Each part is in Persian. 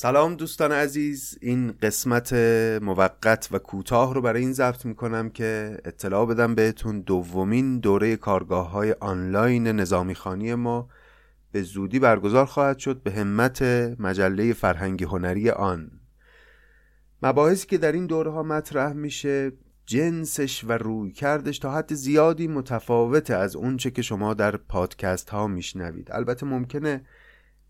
سلام دوستان عزیز این قسمت موقت و کوتاه رو برای این ضبط می‌کنم که اطلاع بدم بهتون دومین دوره کارگاه های آنلاین نظامی خانی ما به زودی برگزار خواهد شد به همت مجله فرهنگی هنری آن. مباحثی که در این دوره ها مطرح میشه جنسش و روی کردش تا حد زیادی متفاوته از اونچه که شما در پادکست ها میشنوید. البته ممکنه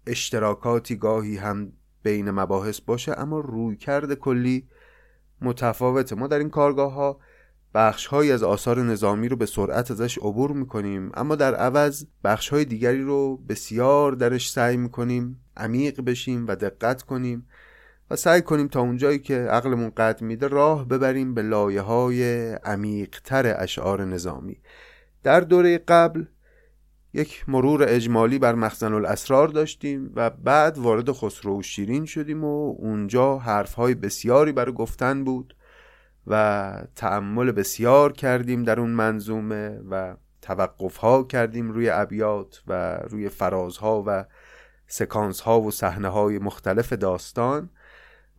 اشتراکاتی گاهی هم بین مباحث باشه اما روی کرده کلی متفاوته. ما در این کارگاه ها بخش های از آثار نظامی رو به سرعت ازش عبور می‌کنیم اما در عوض بخش های دیگری رو بسیار درش سعی می‌کنیم عمیق بشیم و دقت کنیم و سعی کنیم تا اونجایی که عقلمون قد میده راه ببریم به لایه های عمیقتر اشعار نظامی. در دوره قبل یک مرور اجمالی بر مخزن الاسرار داشتیم و بعد وارد خسرو و شیرین شدیم و اونجا حرفهای بسیاری برای گفتن بود و تعمل بسیار کردیم در اون منظومه و توقف ها کردیم روی ابیات و روی فرازها و سکانس ها و صحنه های مختلف داستان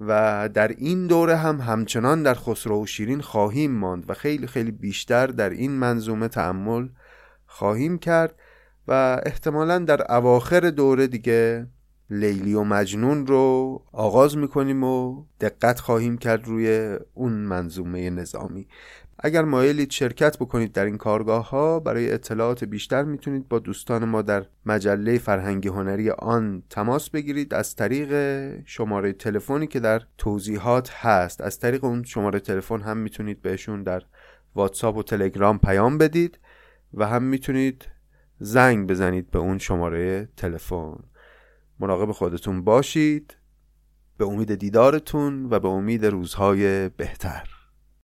و در این دوره هم همچنان در خسرو و شیرین خواهیم ماند و خیلی خیلی بیشتر در این منظومه تعمل خواهیم کرد. و احتمالا در اواخر دوره دیگه لیلی و مجنون رو آغاز می‌کنیم و دقت خواهیم کرد روی اون منظومه نظامی. اگر مایلید شرکت بکنید در این کارگاه ها برای اطلاعات بیشتر می‌تونید با دوستان ما در مجله فرهنگی هنری آن تماس بگیرید. از طریق شماره تلفنی که در توضیحات هست. از طریق اون شماره تلفن هم می‌تونید بهشون در واتساپ و تلگرام پیام بدید و هم می‌تونید زنگ بزنید به اون شماره تلفن. مراقب خودتون باشید. به امید دیدارتون و به امید روزهای بهتر.